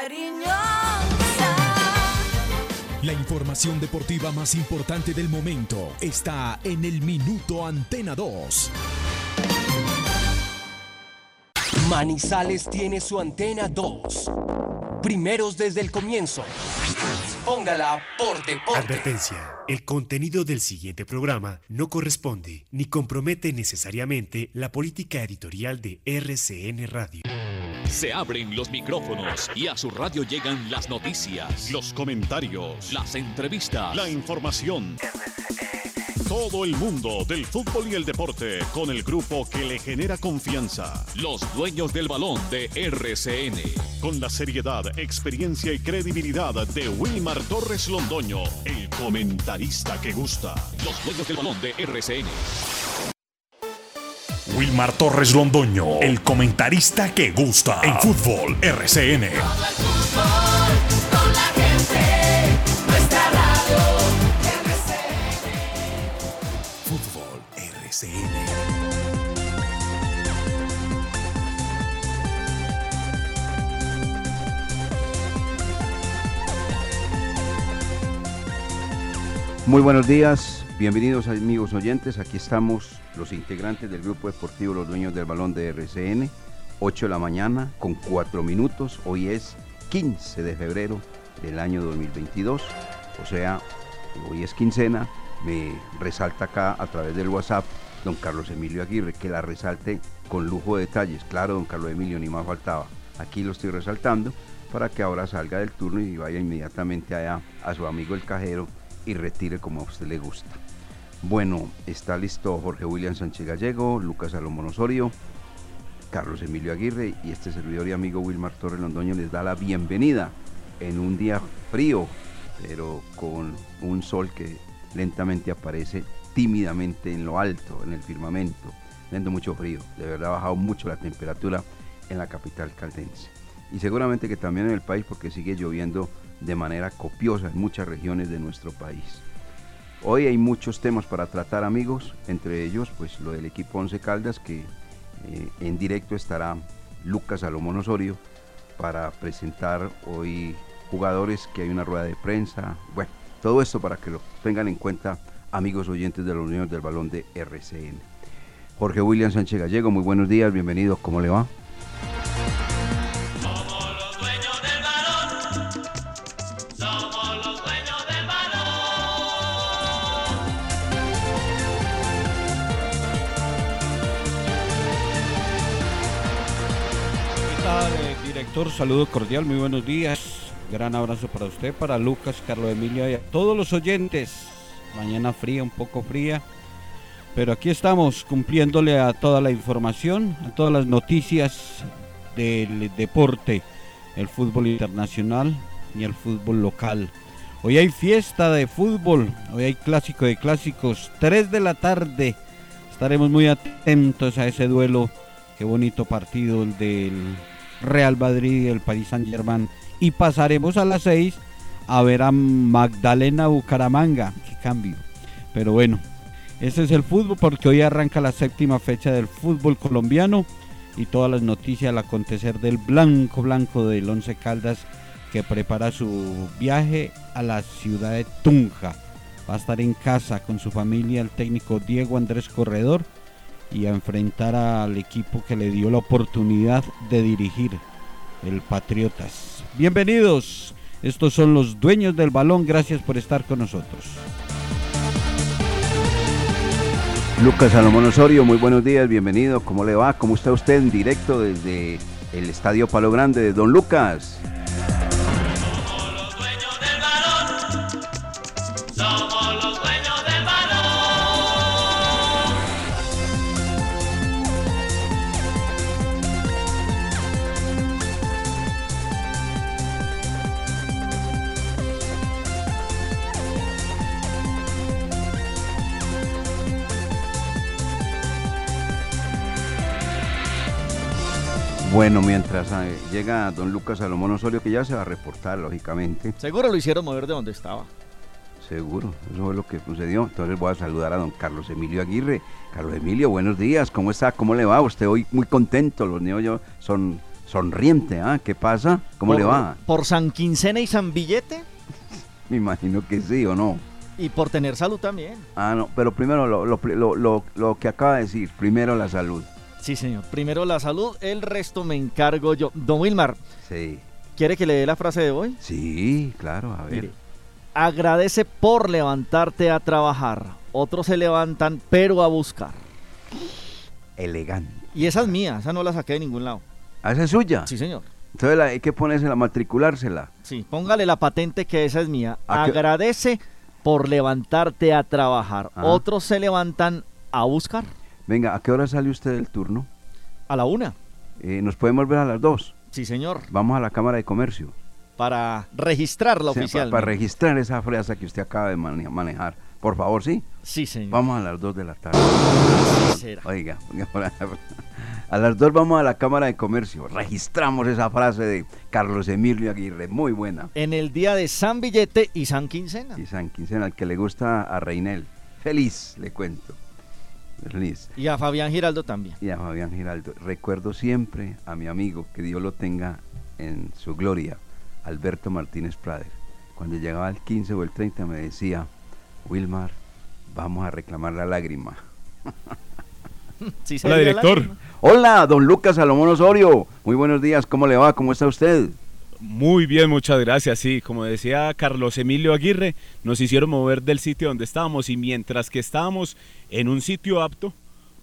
cariñosa. La información deportiva más importante del momento está en el Minuto Antena 2. Manizales tiene su antena 2. Primeros desde el comienzo. Póngala por deporte. Advertencia. El contenido del siguiente programa no corresponde ni compromete necesariamente la política editorial de RCN Radio. Se abren los micrófonos y a su radio llegan las noticias, los comentarios, las entrevistas, la información. Todo el mundo del fútbol y el deporte con el grupo que le genera confianza. Los dueños del balón de RCN. Con la seriedad, experiencia y credibilidad de Wilmar Torres Londoño, el comentarista que gusta. Los dueños del balón de RCN. Wilmar Torres Londoño, el comentarista que gusta en fútbol RCN. Fútbol RCN. Muy buenos días, bienvenidos amigos oyentes. Aquí estamos los integrantes del grupo deportivo Los Dueños del Balón de RCN. 8 de la mañana con 4 minutos. Hoy es 15 de febrero del año 2022. O sea, hoy es quincena. Me resalta acá a través del WhatsApp don Carlos Emilio Aguirre, que la resalte con lujo de detalles. Claro, don Carlos Emilio, ni más faltaba. Aquí lo estoy resaltando para que ahora salga del turno y vaya inmediatamente allá a su amigo el cajero y retire como a usted le gusta. Bueno, está listo Jorge William Sánchez Gallego, Lucas Salomón Osorio, Carlos Emilio Aguirre y este servidor y amigo Wilmar Torres Londoño les da la bienvenida en un día frío, pero con un sol que lentamente aparece tímidamente en lo alto, en el firmamento, dando mucho frío. De verdad ha bajado mucho la temperatura en la capital caldense. Y seguramente que también en el país porque sigue lloviendo de manera copiosa en muchas regiones de nuestro país. Hoy hay muchos temas para tratar amigos, entre ellos pues lo del equipo Once Caldas que eh, en directo estará Lucas Salomón Osorio para presentar hoy jugadores que hay una rueda de prensa, bueno, todo esto para que lo tengan en cuenta amigos oyentes de la Unión del Balón de RCN. Jorge William Sánchez Gallego, muy buenos días, bienvenido, ¿cómo le va? Saludo cordial, muy buenos días. Gran abrazo para usted, para Lucas, Carlos Emilio y a todos los oyentes. Mañana fría, un poco fría. Pero aquí estamos cumpliéndole a toda la información, a todas las noticias del deporte, el fútbol internacional y el fútbol local. Hoy hay fiesta de fútbol, hoy hay clásico de clásicos, 3 de la tarde. Estaremos muy atentos a ese duelo. Qué bonito partido el del Real Madrid y el Paris Saint Germain. Y pasaremos a las 6 a ver a Magdalena Bucaramanga. Qué cambio. Pero bueno, ese es el fútbol porque hoy arranca la séptima fecha del fútbol colombiano y todas las noticias al acontecer del blanco blanco del Once Caldas que prepara su viaje a la ciudad de Tunja. Va a estar en casa con su familia el técnico Diego Andrés Corredor y a enfrentar al equipo que le dio la oportunidad de dirigir, el Patriotas. Bienvenidos, estos son los dueños del balón, gracias por estar con nosotros. Lucas Salomón Osorio, muy buenos días, bienvenido, ¿cómo le va? ¿Cómo está usted en directo desde el Estadio Palo Grande de Don Lucas? Bueno, mientras eh, llega don Lucas Salomón Osorio, que ya se va a reportar, lógicamente, Seguro lo hicieron mover de donde estaba. seguro, eso fue lo que sucedió. Entonces voy a saludar a don Carlos Emilio Aguirre. Carlos Emilio, buenos días, ¿cómo está? ¿Cómo le va? Usted hoy muy contento, los niños yo son Sonriente, ¿ah? ¿Qué pasa? ¿Cómo Por- le va? ¿Por San Quincena y San Billete? Me imagino que sí o no. Y por tener salud también. Ah, no, pero primero lo, lo, lo, lo- lo que acaba de decir, primero la salud. Sí, señor. Primero la salud, el resto me encargo yo. Don Wilmar, Sí. ¿quiere que le dé la frase de hoy? Sí, claro, a ver. Mire, agradece por levantarte a trabajar. Otros se levantan, pero a buscar. Elegante. Y esa es mía, esa no la saqué de ningún lado. Ah, esa es suya. Sí, señor. Entonces hay que ponérsela, matriculársela. Sí, póngale la patente que esa es mía. ¿A qué- Agradece por levantarte a trabajar. Ah. Otros se levantan a buscar. Venga, ¿a qué hora sale usted del turno? A la una. Eh, ¿Nos podemos ver a las dos? Sí, señor. Vamos a la Cámara de Comercio. Para registrarla Sí, pa- oficial. Para registrar esa frase que usted acaba de mane- manejar. Por favor, ¿sí? Sí, señor. Vamos a las 2 de la tarde. Será. Oiga, a las 2 vamos a la Cámara de Comercio. Registramos esa frase de Carlos Emilio Aguirre. Muy buena. En el día de San Billete y San Quincena. Y San Quincena, al que le gusta a Reinel. Feliz, le cuento. Feliz. Y a Fabián Giraldo también. Y a Fabián Giraldo. Recuerdo siempre a mi amigo, que Dios lo tenga en su gloria, Alberto Martínez Prader. Cuando llegaba el 15 o el 30 me decía, Wilmar, vamos a reclamar la lágrima. Sí, Hola, director. lágrima. Hola, don Lucas Salomón Osorio. Muy buenos días, ¿cómo le va? ¿Cómo está usted? Muy bien, muchas gracias. Sí, como decía Carlos Emilio Aguirre, nos hicieron mover del sitio donde estábamos y mientras que estábamos en un sitio apto,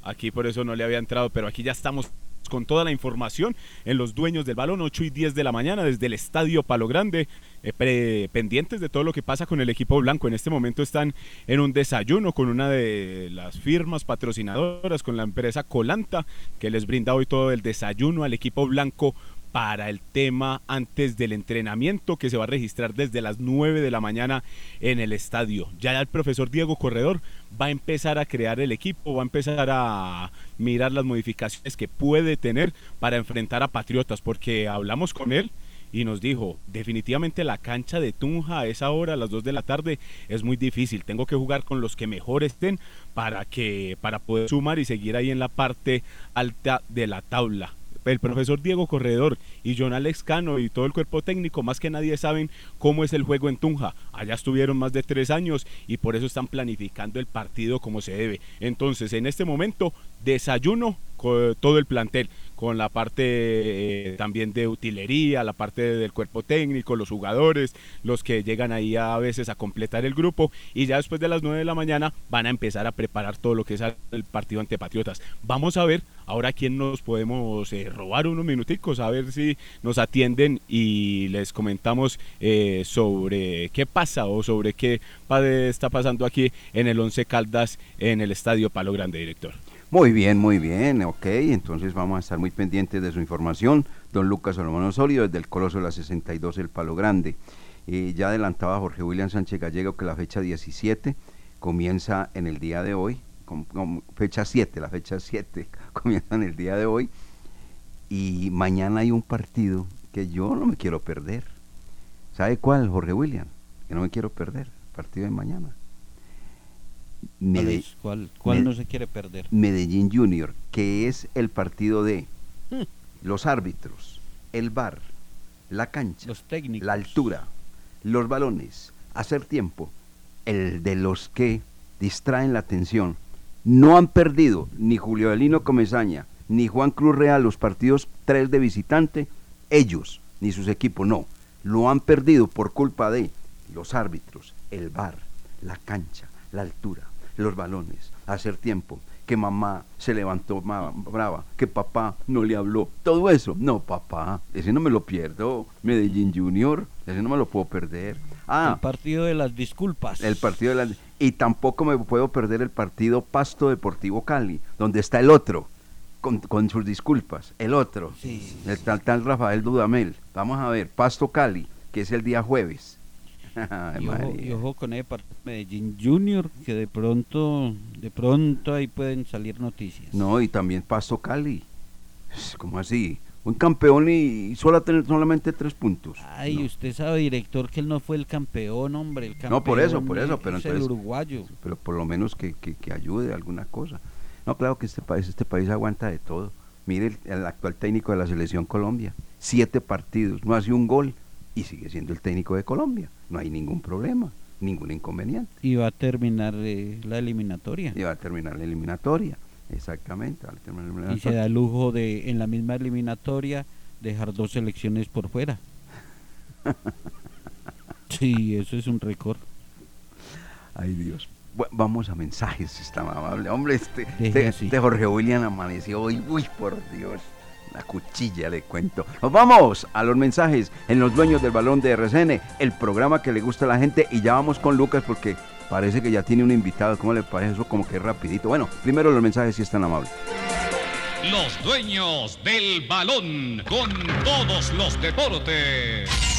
aquí por eso no le había entrado, pero aquí ya estamos con toda la información en los dueños del balón, 8 y 10 de la mañana desde el Estadio Palo Grande, eh, pendientes de todo lo que pasa con el equipo blanco. En este momento están en un desayuno con una de las firmas patrocinadoras, con la empresa Colanta, que les brinda hoy todo el desayuno al equipo blanco para el tema antes del entrenamiento que se va a registrar desde las 9 de la mañana en el estadio. Ya el profesor Diego Corredor va a empezar a crear el equipo, va a empezar a mirar las modificaciones que puede tener para enfrentar a Patriotas, porque hablamos con él y nos dijo, definitivamente la cancha de Tunja a esa hora, a las 2 de la tarde, es muy difícil. Tengo que jugar con los que mejor estén para que para poder sumar y seguir ahí en la parte alta de la tabla el profesor Diego Corredor y John Alex Cano y todo el cuerpo técnico, más que nadie saben cómo es el juego en Tunja. Allá estuvieron más de tres años y por eso están planificando el partido como se debe. Entonces, en este momento, desayuno con todo el plantel, con la parte eh, también de utilería, la parte del cuerpo técnico, los jugadores, los que llegan ahí a veces a completar el grupo y ya después de las 9 de la mañana van a empezar a preparar todo lo que es el partido ante Patriotas. Vamos a ver ahora quién nos podemos eh, robar unos minuticos, a ver si nos atienden y les comentamos eh, sobre qué pasa o sobre qué está pasando aquí en el Once Caldas en el Estadio Palo Grande, director. Muy bien, muy bien, ok. Entonces vamos a estar muy pendientes de su información. Don Lucas Salomón Osorio, desde el Coloso de la 62, el Palo Grande. Eh, ya adelantaba Jorge William Sánchez Gallego que la fecha 17 comienza en el día de hoy. fecha 7, la fecha 7 comienza en el día de hoy. Y mañana hay un partido que yo no me quiero perder. ¿Sabe cuál, Jorge William? Que no me quiero perder. Partido de mañana. ¿Cuál, Mede- es? ¿Cuál- no se quiere perder? Medellín Junior, que es el partido de Hmm. los árbitros, el bar, la cancha, Los técnicos. la altura, los balones, hacer tiempo, el de los que distraen la atención. No han perdido ni Julio Adelino Comesaña ni Juan Cruz Real los partidos tres de visitante, ellos ni sus equipos, no. Lo han perdido por culpa de los árbitros, el bar, la cancha, la altura, los balones, hacer tiempo, que mamá se levantó brava, que papá no le habló, todo eso. No, papá, ese no me lo pierdo. Medellín Junior, ese no me lo puedo perder. Ah, El partido de las disculpas. el partido de la... Y tampoco me puedo perder el partido Pasto Deportivo Cali, donde está el otro, con, con sus disculpas, el otro, Sí. el tal, tal Rafael Dudamel. Vamos a ver, Pasto Cali, que es el día jueves. Ay, Y ojo, María. y ojo con el Medellín Junior, que de pronto, de pronto ahí pueden salir noticias. No, y también Pasto Cali. ¿Cómo así? Un campeón y, solo tener solamente tres puntos. Ay, No. usted sabe, director, que él no fue el campeón, hombre. El campeón No, por eso, por eso, pero es el entonces- uruguayo. pero por lo menos que, que, que ayude alguna cosa. No, claro que este país, este país aguanta de todo. Mire el, el actual técnico de la selección Colombia, siete partidos, no hace un gol y sigue siendo el técnico de Colombia. No hay ningún problema, ningún inconveniente. Y va a terminar eh, la eliminatoria. Y va a terminar la eliminatoria, exactamente. va a terminar la Y se da el lujo de, en la misma eliminatoria, dejar dos selecciones por fuera. Sí, eso es un récord. Ay Dios. Vamos a mensajes, está amable. Hombre, este, este, este Jorge William amaneció hoy. Uy, por Dios. La cuchilla le cuento. Nos vamos a los mensajes en Los Dueños del Balón de RCN, el programa que le gusta a la gente. Y ya vamos con Lucas porque parece que ya tiene un invitado. ¿Cómo le parece eso? Como que rapidito. Bueno, primero los mensajes si están amables. Los dueños del balón con todos los deportes.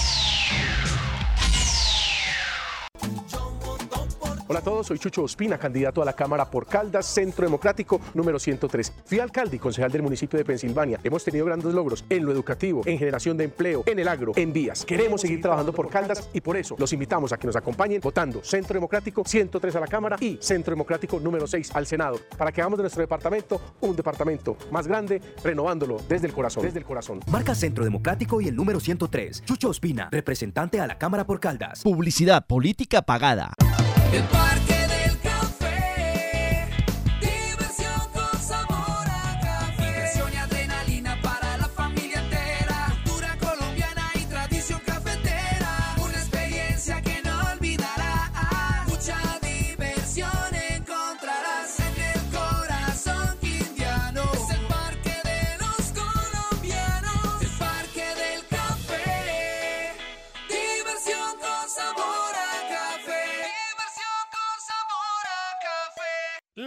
Hola a todos, soy Chucho Ospina, candidato a la Cámara por Caldas, Centro Democrático número 103. Fui alcalde y concejal del municipio de Pensilvania. Hemos tenido grandes logros en lo educativo, en generación de empleo, en el agro, en vías. Queremos seguir trabajando por Caldas y por eso los invitamos a que nos acompañen votando Centro Democrático 103 a la Cámara y Centro Democrático número 6 al Senado, para que hagamos de nuestro departamento un departamento más grande, renovándolo desde el corazón, desde el corazón. Marca Centro Democrático y el número 103. Chucho Ospina, representante a la Cámara por Caldas. Publicidad política pagada. El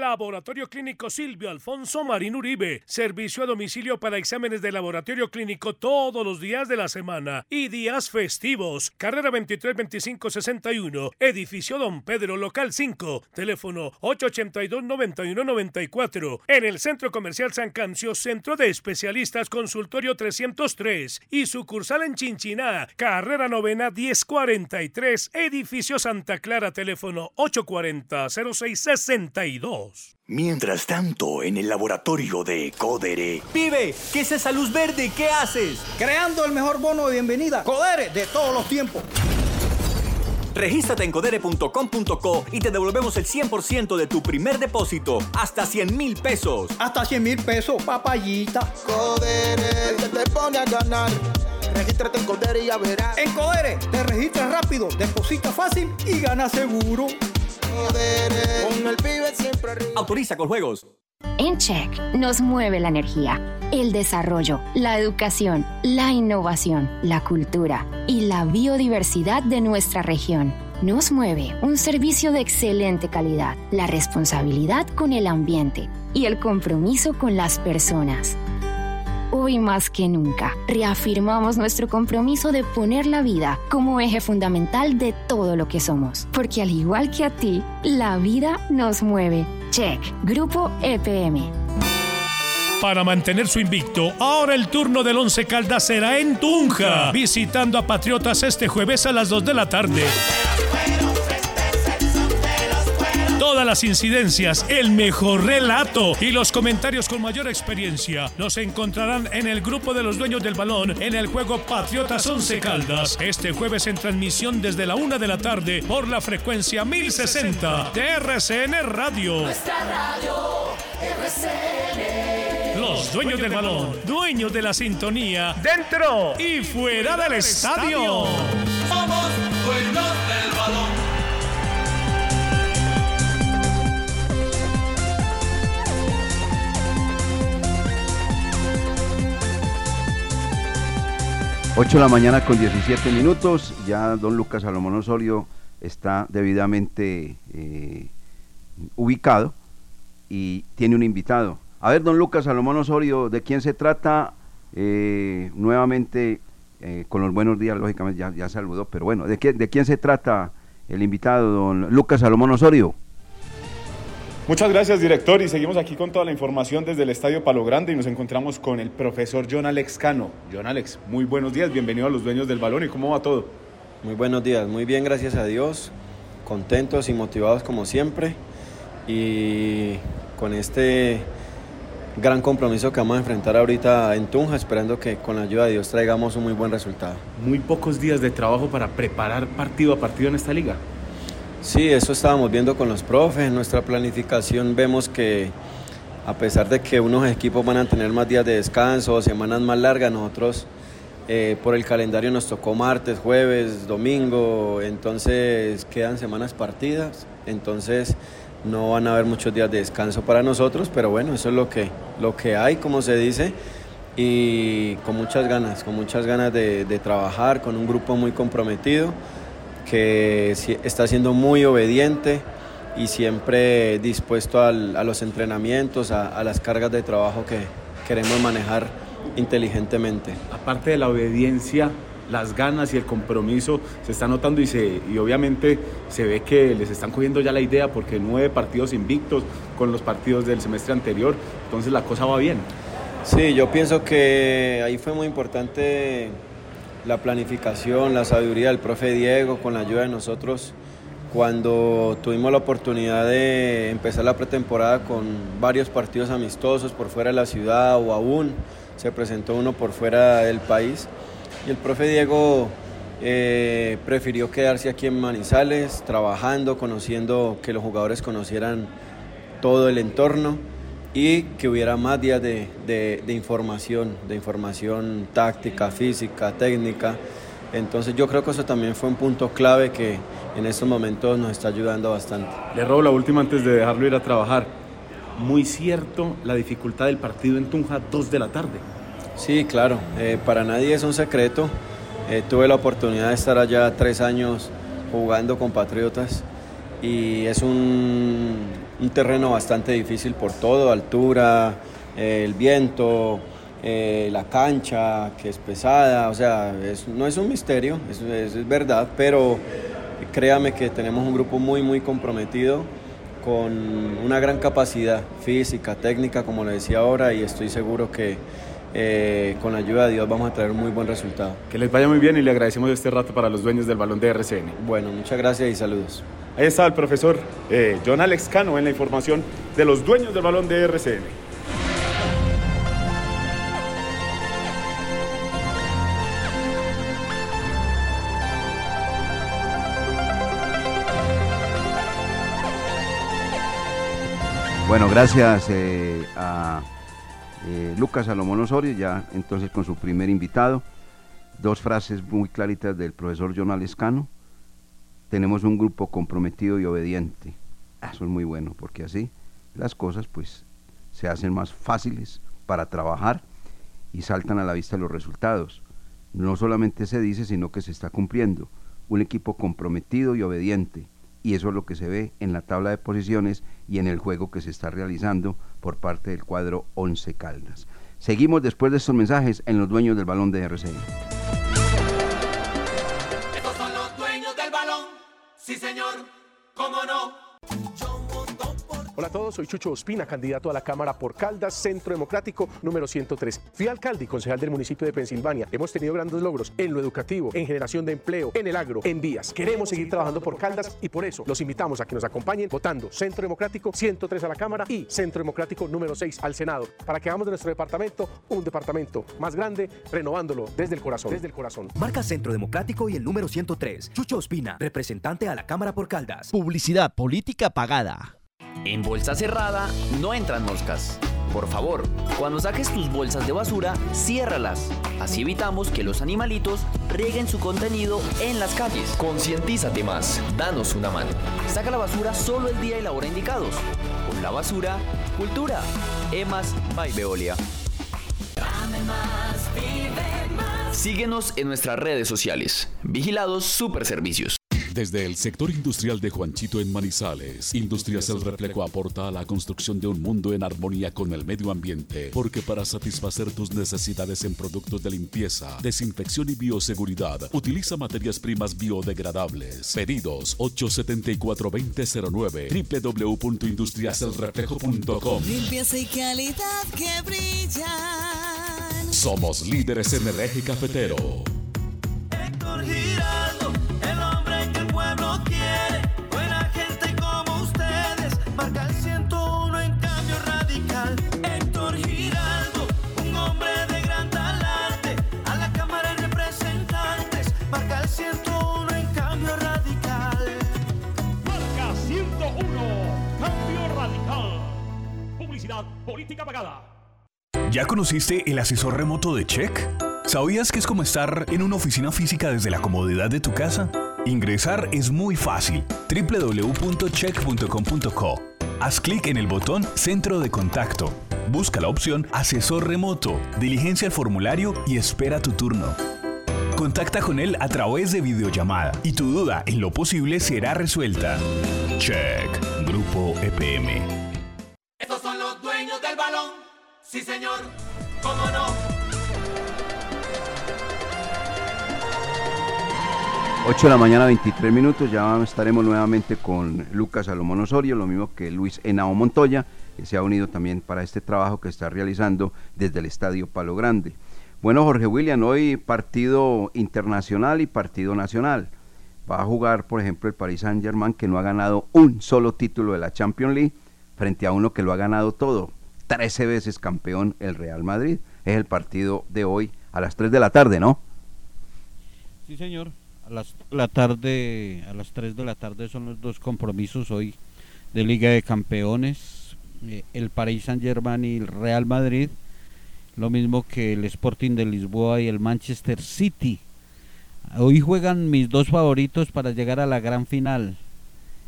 Laboratorio Clínico Silvio Alfonso Marín Uribe. Servicio a domicilio para exámenes de laboratorio clínico todos los días de la semana y días festivos. Carrera 23 25 61. Edificio Don Pedro, local 5. Teléfono 882 91 94. En el Centro Comercial San Cancio, Centro de Especialistas Consultorio 303 y sucursal en Chinchiná. Carrera Novena 1043. Edificio Santa Clara, teléfono 840 0662. Mientras tanto, en el laboratorio de Codere. Pibe, ¿qué es esa luz verde? ¿Qué haces? Creando el mejor bono de bienvenida. Codere de todos los tiempos. Regístrate en codere.com.co y te devolvemos el 100% de tu primer depósito, hasta 100 mil pesos. Hasta 100 mil pesos, papayita. Codere, que te pone a ganar. Regístrate en Codere y ya verás. En Codere te registras rápido, deposita fácil y gana seguro. Codere, con el pibe siempre arriba. Autoriza con juegos. En Check nos mueve la energía, el desarrollo, la educación, la innovación, la cultura y la biodiversidad de nuestra región. Nos mueve un servicio de excelente calidad, la responsabilidad con el ambiente y el compromiso con las personas. Hoy más que nunca, reafirmamos nuestro compromiso de poner la vida como eje fundamental de todo lo que somos. Porque al igual que a ti, la vida nos mueve. Check, Grupo EPM. Para mantener su invicto, ahora el turno del Once Caldas será en Tunja, visitando a Patriotas este jueves a las 2 de la tarde. Todas las incidencias, el mejor relato y los comentarios con mayor experiencia los encontrarán en el grupo de los dueños del balón en el juego Patriotas Once Caldas. Este jueves en transmisión desde la 1 de la tarde por la frecuencia 1060 de RCN Radio. Nuestra radio RCN. Los dueños del balón, dueños de la sintonía, dentro y fuera del estadio. 8 de la mañana con 17 minutos. Ya don Lucas Salomón Osorio está debidamente eh, ubicado y tiene un invitado. A ver, don Lucas Salomón Osorio, ¿de quién se trata? Eh, nuevamente, eh, con los buenos días, lógicamente ya, ya saludó, pero bueno, ¿de, qué, ¿de quién se trata el invitado, don Lucas Salomón Osorio? Muchas gracias, director. Y seguimos aquí con toda la información desde el Estadio Palo Grande y nos encontramos con el profesor John Alex Cano. John Alex, muy buenos días, bienvenido a los dueños del balón. ¿Y cómo va todo? Muy buenos días, muy bien, gracias a Dios. Contentos y motivados como siempre. Y con este gran compromiso que vamos a enfrentar ahorita en Tunja, esperando que con la ayuda de Dios traigamos un muy buen resultado. Muy pocos días de trabajo para preparar partido a partido en esta liga. Sí, eso estábamos viendo con los profes. En nuestra planificación vemos que a pesar de que unos equipos van a tener más días de descanso o semanas más largas, nosotros eh, por el calendario nos tocó martes, jueves, domingo, entonces quedan semanas partidas, entonces no van a haber muchos días de descanso para nosotros, pero bueno, eso es lo que, lo que hay, como se dice, y con muchas ganas, con muchas ganas de, trabajar, con un grupo muy comprometido, que está siendo muy obediente y siempre dispuesto a los entrenamientos, a las cargas de trabajo que queremos manejar inteligentemente. Aparte de la obediencia, las ganas y el compromiso se está notando y, se, y obviamente se ve que les están cogiendo ya la idea porque nueve partidos invictos con los partidos del semestre anterior, entonces la cosa va bien. Sí, yo pienso que ahí fue muy importante la planificación, la sabiduría del profe Diego con la ayuda de nosotros cuando tuvimos la oportunidad de empezar la pretemporada con varios partidos amistosos por fuera de la ciudad o aún se presentó uno por fuera del país. Y el profe Diego eh, prefirió quedarse aquí en Manizales, trabajando, conociendo, que los jugadores conocieran todo el entorno y que hubiera más días de, de, información, de información táctica, física, técnica. Entonces yo creo que eso también fue un punto clave que en estos momentos nos está ayudando bastante. Le robo la última antes de dejarlo ir a trabajar muy cierto la dificultad del partido en Tunja, 2 de la tarde. Sí, claro, eh, para nadie es un secreto. Eh, tuve la oportunidad de estar allá tres años jugando con Patriotas y es un, un terreno bastante difícil por todo, altura, eh, el viento, la cancha que es pesada, o sea, no es un misterio, es, es verdad, pero créame que tenemos un grupo muy, muy comprometido con una gran capacidad física, técnica, como le decía ahora, y estoy seguro que eh, con la ayuda de Dios vamos a traer un muy buen resultado. Que les vaya muy bien y le agradecemos este rato para los dueños del balón de RCN. Bueno, muchas gracias y saludos. Ahí está el profesor eh, John Alex Cano en la información de los dueños del balón de RCN. Bueno, gracias eh, a eh, Lucas Salomón Osorio, ya entonces con su primer invitado. Dos frases muy claritas del profesor John Lescano. Tenemos un grupo comprometido y obediente. Eso es muy bueno, porque así las cosas pues se hacen más fáciles para trabajar y saltan a la vista los resultados. No solamente se dice, sino que se está cumpliendo. Un equipo comprometido y obediente y eso es lo que se ve en la tabla de posiciones y en el juego que se está realizando por parte del cuadro 11 Caldas. Seguimos después de estos mensajes en los dueños del balón de RCN. Estos son los dueños del balón, sí señor, cómo no. Hola a todos, soy Chucho Ospina, candidato a la Cámara por Caldas, Centro Democrático número 103. Fui alcalde y concejal del municipio de Pensilvania. Hemos tenido grandes logros en lo educativo, en generación de empleo, en el agro, en vías. Queremos seguir trabajando por Caldas y por eso los invitamos a que nos acompañen votando Centro Democrático 103 a la Cámara y Centro Democrático número 6 al Senado para que hagamos de nuestro departamento un departamento más grande, renovándolo desde el corazón. Desde el corazón. Marca Centro Democrático y el número 103. Chucho Ospina, representante a la Cámara por Caldas. Publicidad política pagada. En bolsa cerrada no entran moscas. Por favor, cuando saques tus bolsas de basura, ciérralas. Así evitamos que los animalitos rieguen su contenido en las calles. Concientízate más, danos una mano. Saca la basura solo el día y la hora indicados. Con la basura, cultura. Emas by Veolia. Síguenos en nuestras redes sociales. Vigilados Super Servicios. Desde el sector industrial de Juanchito en Manizales, Industrias El Reflejo aporta a la construcción de un mundo en armonía con el medio ambiente, porque para satisfacer tus necesidades en productos de limpieza, desinfección y bioseguridad, utiliza materias primas biodegradables. Pedidos 874-2009 www.industriaselreflejo.com Limpieza y calidad que brillan. Somos líderes en el eje cafetero. Héctor Giraldo, Política pagada. ¿Ya conociste el asesor remoto de Check? ¿Sabías que es como estar en una oficina física desde la comodidad de tu casa? Ingresar es muy fácil. www.check.com.co. Haz clic en el botón Centro de Contacto. Busca la opción Asesor Remoto, diligencia el formulario y espera tu turno. Contacta con él a través de videollamada y tu duda en lo posible será resuelta. Check, Grupo EPM. Sí, señor. ¿Cómo no? 8 de la mañana, 23 minutos. Ya estaremos nuevamente con Lucas Salomón Osorio, lo mismo que Luis Henao Montoya, que se ha unido también para este trabajo que está realizando desde el Estadio Palo Grande. Bueno, Jorge William, hoy partido internacional y partido nacional. Va a jugar, por ejemplo, el Paris Saint-Germain, que no ha ganado un solo título de la Champions League, frente a uno que lo ha ganado todo. 13 veces campeón el Real Madrid. Es el partido de hoy a las 3 de la tarde, ¿no? Sí, señor. A las la tarde, a las 3 de la tarde son los dos compromisos hoy de Liga de Campeones, eh, el Paris Saint-Germain y el Real Madrid, lo mismo que el Sporting de Lisboa y el Manchester City. Hoy juegan mis dos favoritos para llegar a la gran final,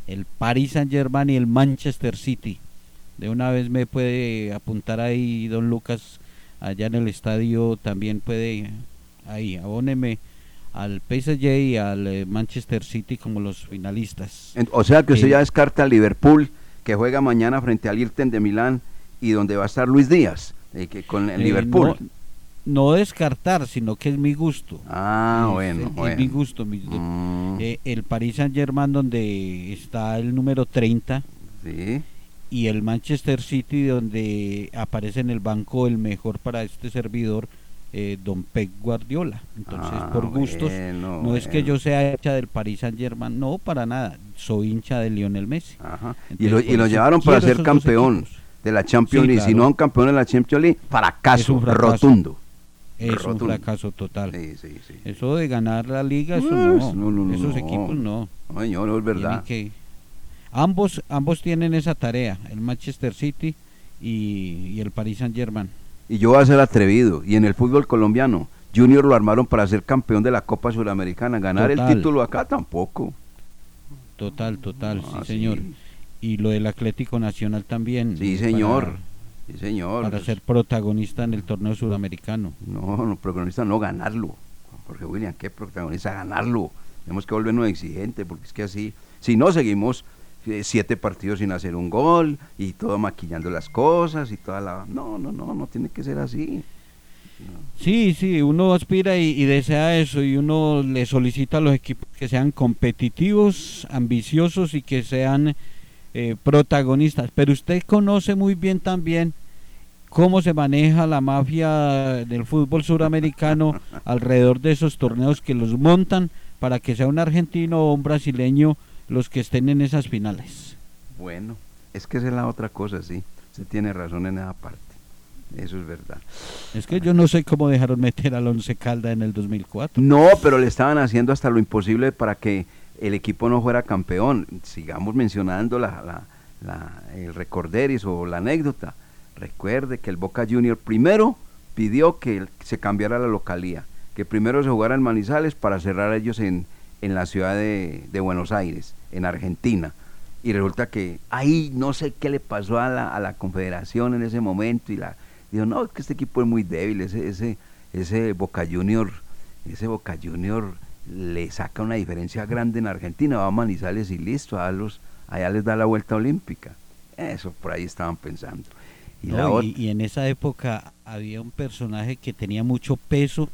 el Paris Saint-Germain y el Manchester City. De una vez me puede apuntar ahí don Lucas allá en el estadio también puede ahí abóneme al PSG y al eh, Manchester City como los finalistas. O sea que usted Eh, ya descarta al Liverpool, que juega mañana frente al Irten de Milán y donde va a estar Luis Díaz, eh, que con el Eh, Liverpool. No, no descartar, sino que es mi gusto. Ah, Es- bueno, es, es bueno. mi gusto. mi- Mm. el Paris Saint Germain donde está el número 30 Sí. Y el Manchester City donde aparece en el banco el mejor para este servidor, eh, Don Pep Guardiola. Entonces, Ah, por gustos, bueno, no es que yo sea hincha del Paris Saint Germain, no, para nada. Soy hincha de Lionel Messi. Y lo, Entonces, y lo llevaron para ser campeón de la Champions Sí, League. Si no son campeón de la Champions League, fracaso, un rotundo. Es Rotundo. un fracaso total. Sí, sí, sí. Eso de ganar la liga, eso no. no, no, no, Esos equipos no. No, señor, es verdad. Tienen que- ambos, ambos tienen esa tarea, el Manchester City y, y el Paris Saint Germain. Y yo voy a ser atrevido. Y en el fútbol colombiano, Junior lo armaron para ser campeón de la Copa Suramericana. Ganar el título acá tampoco. Total, total, Ah, sí, señor. Y lo del Atlético Nacional también. Sí, señor. Para, Sí, señor. para ser protagonista en el torneo sudamericano. No, no, protagonista no, ganarlo. Jorge William, ¿qué protagonista? Ganarlo. Tenemos que volvernos exigentes, porque es que así, si no seguimos siete partidos sin hacer un gol y todo maquillando las cosas y toda la... No, no, no, no tiene que ser así. Sí, sí, uno aspira y, y desea eso y uno le solicita a los equipos que sean competitivos, ambiciosos y que sean eh, protagonistas. Pero usted conoce muy bien también cómo se maneja la mafia del fútbol suramericano alrededor de esos torneos que los montan para que sea un argentino o un brasileño los que estén en esas finales. Bueno, es que esa es la otra cosa, sí. Usted tiene razón en esa parte. Eso es verdad. Es que yo no sé cómo dejaron meter al Once Calda en el 2004. No, pero le estaban haciendo hasta lo imposible para que el equipo no fuera campeón. Sigamos mencionando la, la, la- el recorderis o la anécdota. Recuerde que el Boca Junior primero pidió que se cambiara la localía, que primero se jugara en Manizales para cerrar ellos en, en la ciudad de, de Buenos Aires, en Argentina. Y resulta que ahí no sé qué le pasó a la, a la confederación en ese momento y la dijo, no, es que este equipo es muy débil, ese, ese, ese Boca Junior, ese Boca Junior le saca una diferencia grande en Argentina, va a Manizales y listo, a los, allá les da la vuelta olímpica. Eso por ahí estaban pensando. Y No, la y, y en esa época había un personaje que tenía mucho peso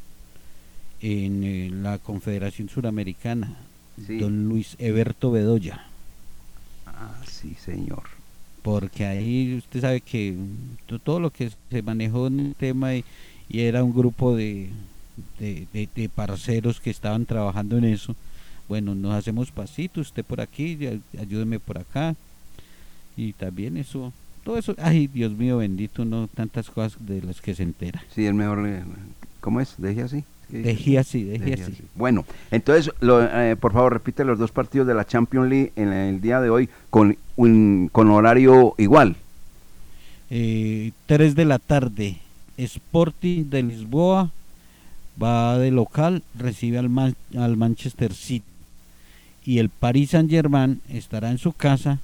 en eh, la Confederación Suramericana, Sí. don Luis Eberto Bedoya, Ah, sí, señor. porque ahí usted sabe que to- todo lo que se manejó en el tema y, y era un grupo de, de, de- de parceros que estaban trabajando en eso. Bueno, nos hacemos pasitos, usted por aquí, ayúdeme por acá. Y también eso, todo eso, ay Dios mío bendito, no tantas cosas de las que se entera. Sí, el mejor. ¿Cómo es? Deje así. Dejé así, dejé Dejé así. así. Bueno, entonces, lo, eh, por favor, repite los dos partidos de la Champions League en el día de hoy con, un, con horario igual. Eh, 3 de la tarde, Sporting de Lisboa va de local, recibe al, Man- al Manchester City. Y el Paris Saint Germain estará en su casa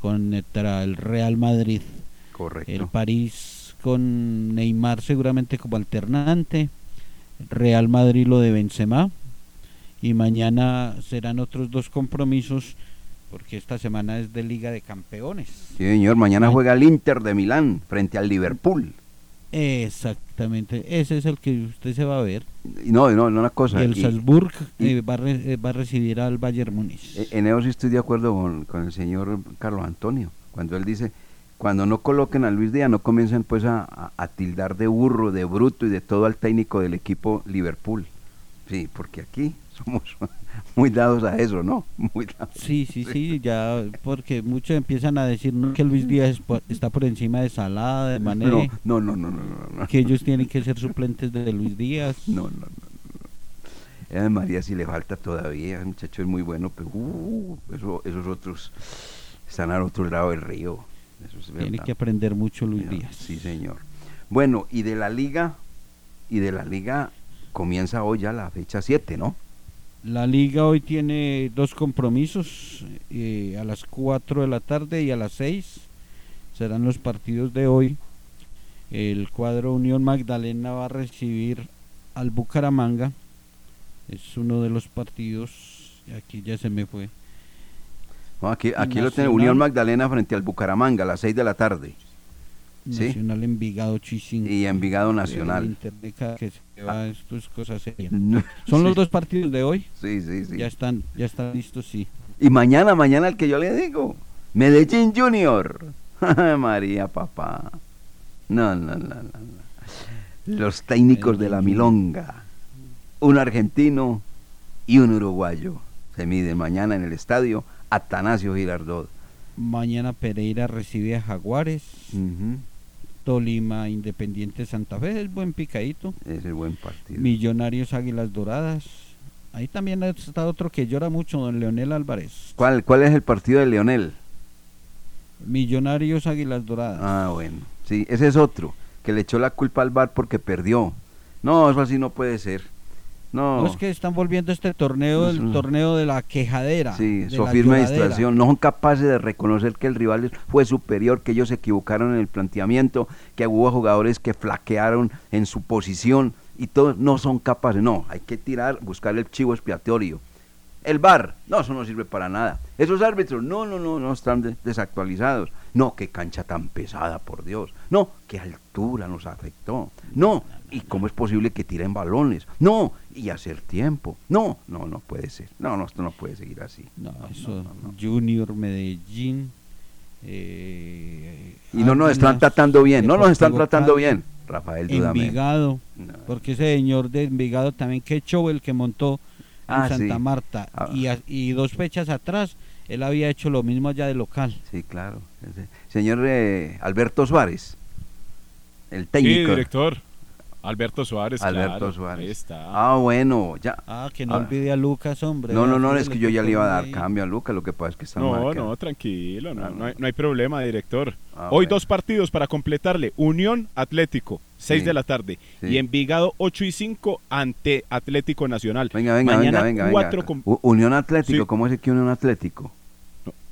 contra el Real Madrid. Correcto. El París con Neymar seguramente como alternante. Real Madrid lo de Benzema. Y mañana serán otros dos compromisos porque esta semana es de Liga de Campeones. Sí, señor, mañana juega el Inter de Milán frente al Liverpool. Exactamente, ese es el que usted se va a ver. No, no, no una cosa. El y- Salzburg y- eh, va, a re- eh, va a recibir al Bayern Múnich. Eh, En eso sí estoy de acuerdo con, con el señor Carlos Antonio, cuando él dice, cuando no coloquen a Luis Díaz, no comiencen pues a, a- a tildar de burro, de bruto y de todo al técnico del equipo Liverpool. Sí, porque aquí somos muy dados a eso, ¿no? Muy dados. Sí, sí, sí, ya, porque muchos empiezan a decir ¿no? que Luis Díaz está por encima de Salada, de Mané, No, no, no, no, no, no, no. que ellos tienen que ser suplentes de Luis Díaz. No, no, no. no. A María sí le falta todavía, el muchacho es muy bueno, pero uh, eso- esos otros están al otro lado del río. Eso es Tiene que aprender mucho Luis Señor, Díaz. Sí, señor. Bueno, y de la liga, y de la liga comienza hoy ya la fecha 7, ¿no? La liga hoy tiene dos compromisos, eh, a las 4 de la tarde y a las 6 serán los partidos de hoy. El cuadro Unión Magdalena va a recibir al Bucaramanga, es uno de los partidos, aquí ya se me fue. No, aquí aquí lo tiene. Unión Magdalena frente al Bucaramanga a las 6 de la tarde. ¿Sí? Nacional Envigado Chisingo. Y Envigado Nacional. internet cada que se va, esto es cosa seria. No, Son los sí. dos partidos de hoy. Sí, sí, sí. Ya están, ya están listos, sí. Y mañana, mañana el que yo le digo, Medellín Junior. María, papá. No, no, no. no. Los técnicos de la Milonga. Un argentino y un uruguayo. Se miden mañana en el estadio Atanasio Girardot. Mañana Pereira recibe a Jaguares. Tolima Independiente Santa Fe es buen picadito. Es el buen partido. Millonarios Águilas Doradas. Ahí también está otro que llora mucho, don Leonel Álvarez. ¿Cuál, ¿Cuál es el partido de Leonel? Millonarios Águilas Doradas. Ah, bueno. Sí, ese es otro, que le echó la culpa al bar porque perdió. No, eso así no puede ser. No. No, es que están volviendo este torneo, el torneo de la quejadera. Sí, de lloradera. distracción. No son capaces de reconocer que el rival fue superior, que ellos se equivocaron en el planteamiento, que hubo jugadores que flaquearon en su posición y todos no son capaces. No, hay que tirar, buscar el chivo expiatorio. El VAR, no, eso no sirve para nada. Esos árbitros, no, no, no, no están de- desactualizados. No, qué cancha tan pesada, por Dios. No, qué altura nos afectó. No, ¿y cómo es posible que tiren balones? No, y hacer tiempo. No, no, no puede ser. No, no, esto no puede seguir así. No, eso, Junior, Medellín. eh, Y no nos están tratando bien, no nos están tratando bien. Rafael Dudamel. Envigado, porque ese señor de Envigado también, que show el que montó en Ah, Santa sí. Marta. Ah. Y dos fechas atrás, él había hecho lo mismo allá de local. Sí, claro. Señor eh, Alberto Suárez, el Sí, técnico. director. Alberto Suárez, Alberto claro, Suárez. Ahí está. Ah, bueno, ya. Ah, que no Ah. olvide a Lucas, hombre. No, no, no, es que yo ya le iba a dar ahí. cambio a Luca, lo que pasa es que está No, marca. no, tranquilo, no, Ah, no, hay, no hay problema, director. Ah, Hoy bueno. dos partidos para completarle. Unión Atlético, 6 Sí, de la tarde. sí. Y Envigado, 8 y 5 ante Atlético Nacional. Venga, venga, Mañana, venga, venga. cuatro venga. con- Unión Atlético, Sí. ¿cómo es que Unión Atlético?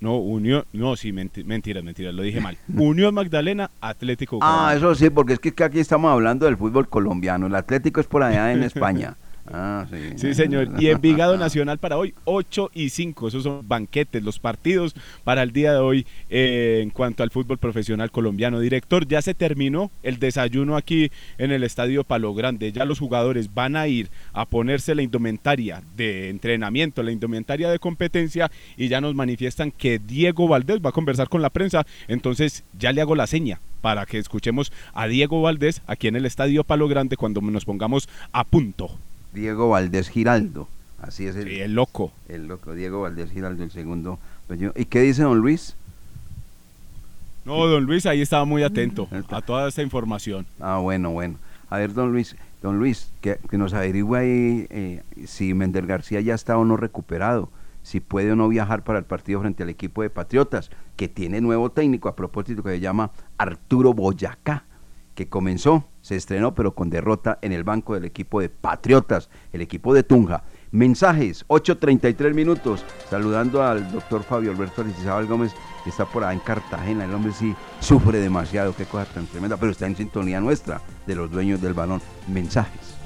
No, Unión, no, sí, menti- mentiras, mentiras, lo dije mal. Unión Magdalena, Atlético. Ah, eso sí, porque es que aquí estamos hablando del fútbol colombiano. El Atlético es por allá en España. Ah, sí. Sí, señor. Y Envigado Nacional para hoy, 8 y 5. Esos son banquetes, los partidos para el día de hoy eh, en cuanto al fútbol profesional colombiano. Director, ya se terminó el desayuno aquí en el Estadio Palo Grande. Ya los jugadores van a ir a ponerse la indumentaria de entrenamiento, la indumentaria de competencia y ya nos manifiestan que Diego Valdés va a conversar con la prensa. Entonces ya le hago la seña para que escuchemos a Diego Valdés aquí en el Estadio Palo Grande cuando nos pongamos a punto. Diego Valdés Giraldo. Así es el, Sí, el loco. el loco. Diego Valdés Giraldo, el segundo. ¿Y qué dice don Luis? No, don Luis ahí estaba muy atento a toda esta información. Ah, bueno, bueno. A ver, don Luis, don Luis, que, que nos averigüe ahí eh, si Mender García ya está o no recuperado. si puede o no viajar para el partido frente al equipo de Patriotas, que tiene nuevo técnico a propósito que se llama Arturo Boyacá, que comenzó, se estrenó, pero con derrota en el banco del equipo de Patriotas, el equipo de Tunja. Mensajes, 8.33 minutos, saludando al doctor Fabio Alberto Aristizábal Gómez, que está por ahí en Cartagena. El hombre sí sufre demasiado, qué cosa tan tremenda, pero está en sintonía nuestra, de los dueños del balón. Mensajes.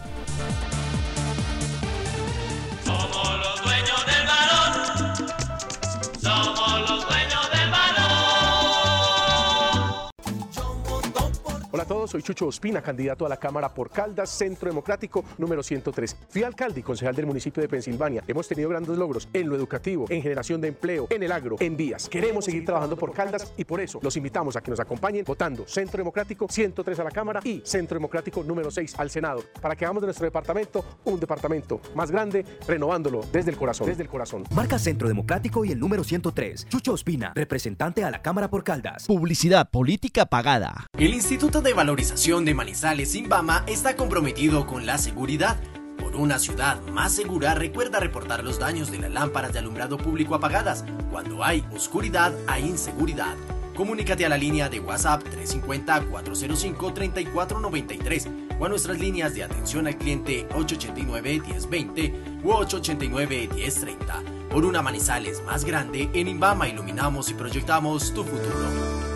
Hola a todos, soy Chucho Ospina, candidato a la Cámara por Caldas, Centro Democrático número 103. Fui alcalde y concejal del municipio de Pensilvania. Hemos tenido grandes logros en lo educativo, en generación de empleo, en el agro, en vías. Queremos seguir trabajando por Caldas y por eso los invitamos a que nos acompañen votando Centro Democrático 103 a la Cámara y Centro Democrático número 6 al Senado, para que hagamos de nuestro departamento un departamento más grande, renovándolo desde el corazón. Desde el corazón. Marca Centro Democrático y el número 103. Chucho Ospina, representante a la Cámara por Caldas. Publicidad política pagada. El Instituto de Valorización de Manizales Inbama está comprometido con la seguridad. Por una ciudad más segura, recuerda reportar los daños de las lámparas de alumbrado público apagadas. Cuando hay oscuridad, hay inseguridad. Comunícate a la línea de WhatsApp 350-405-3493 o a nuestras líneas de atención al cliente 889-1020 u 889-1030. Por una Manizales más grande, en Inbama iluminamos y proyectamos tu futuro.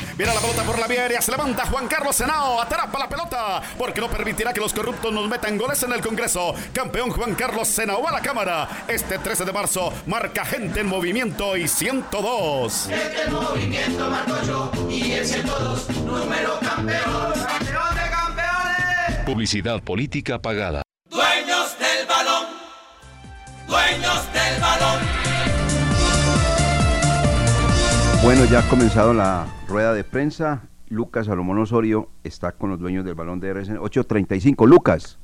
Mira la pelota por la vía aérea, se levanta Juan Carlos Senao, atrapa la pelota, porque no permitirá que los corruptos nos metan goles en el Congreso. Campeón Juan Carlos Senao a la Cámara. Este 13 de marzo marca gente en movimiento y 102. El movimiento marco yo y el 102, número campeón. Campeón de campeones. Publicidad política pagada. Dueños del balón. Dueños del balón. Bueno, ya ha comenzado la rueda de prensa. Lucas Salomón Osorio está con los dueños del balón de RSN. 8.35. Lucas.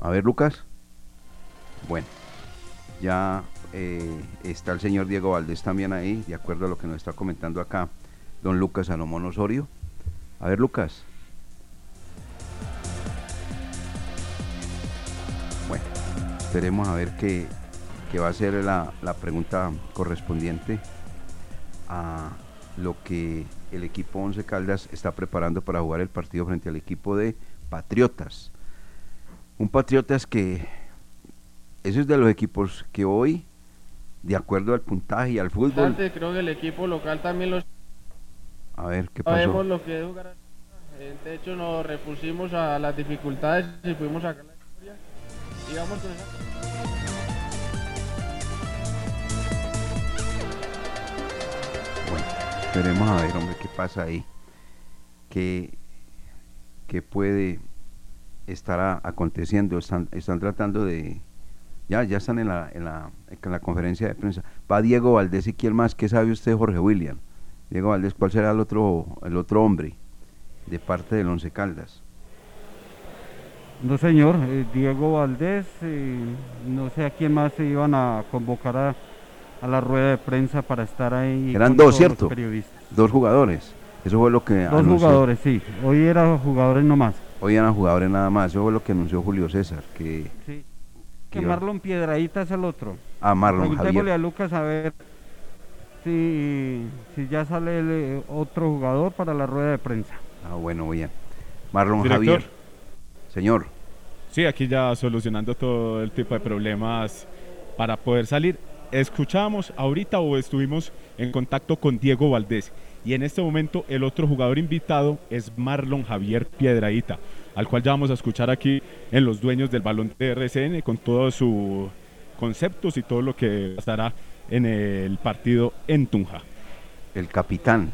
A ver, Lucas. Bueno, ya eh, está el señor Diego Valdés también ahí, de acuerdo a lo que nos está comentando acá don Lucas Salomón Osorio. A ver, Lucas. Bueno, esperemos a ver qué, va a ser la, la pregunta correspondiente a lo que el equipo Once Caldas está preparando para jugar el partido frente al equipo de Patriotas. Un Patriotas que ese es de los equipos que hoy, de acuerdo al puntaje y al fútbol, Bastante, Creo que el equipo local también lo a ver qué pasó. sabemos lo que es jugar. De hecho, nos repusimos a las dificultades y fuimos a sacar la historia. Y vamos con esa. Esperemos a ver, hombre, qué pasa ahí. ¿Qué, qué puede estar aconteciendo? Están, están tratando de... Ya, ya están en la, en, la, en la conferencia de prensa. Va Diego Valdés y quién más. ¿Qué sabe usted, Jorge William? Diego Valdés, ¿cuál será el otro, el otro hombre de parte del Once Caldas? No, señor, eh, Diego Valdés, eh, no sé a quién más se iban a convocar a, a la rueda de prensa para estar ahí. Eran con dos, ¿cierto? periodistas. Dos jugadores. Eso fue lo que Dos anunció. jugadores, sí. Hoy eran jugadores nomás. Hoy eran jugadores nada más. Eso fue lo que anunció Julio César. Que, Sí. que Que Marlon Piedradita es el otro. Ah, Marlon Javier. a Lucas a ver si, si ya sale el, eh, otro jugador para la rueda de prensa. Ah, bueno, bien. Marlon Director. Javier. Señor. Sí, aquí ya solucionando todo el tipo de problemas para poder salir. Escuchamos ahorita o estuvimos en contacto con Diego Valdés y en este momento el otro jugador invitado es Marlon Javier Piedradita, al cual ya vamos a escuchar aquí en los dueños del balón de RCN con todos sus conceptos y todo lo que estará en el partido en Tunja. El capitán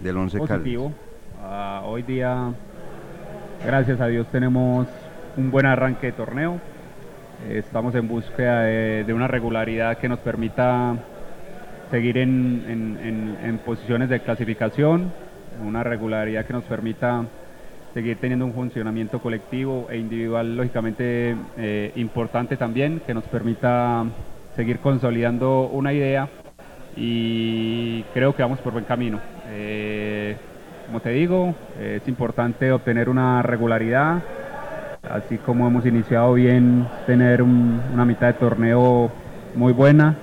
del Once Caldas. positivo. Ah, hoy día, gracias a Dios, tenemos un buen arranque de torneo. Estamos en búsqueda de, una regularidad que nos permita seguir en, en- en- posiciones de clasificación, una regularidad que nos permita seguir teniendo un funcionamiento colectivo e individual lógicamente eh, importante también, que nos permita seguir consolidando una idea y creo que vamos por buen camino. Eh, como te digo, es importante obtener una regularidad, así como hemos iniciado bien, tener un- una mitad de torneo muy buena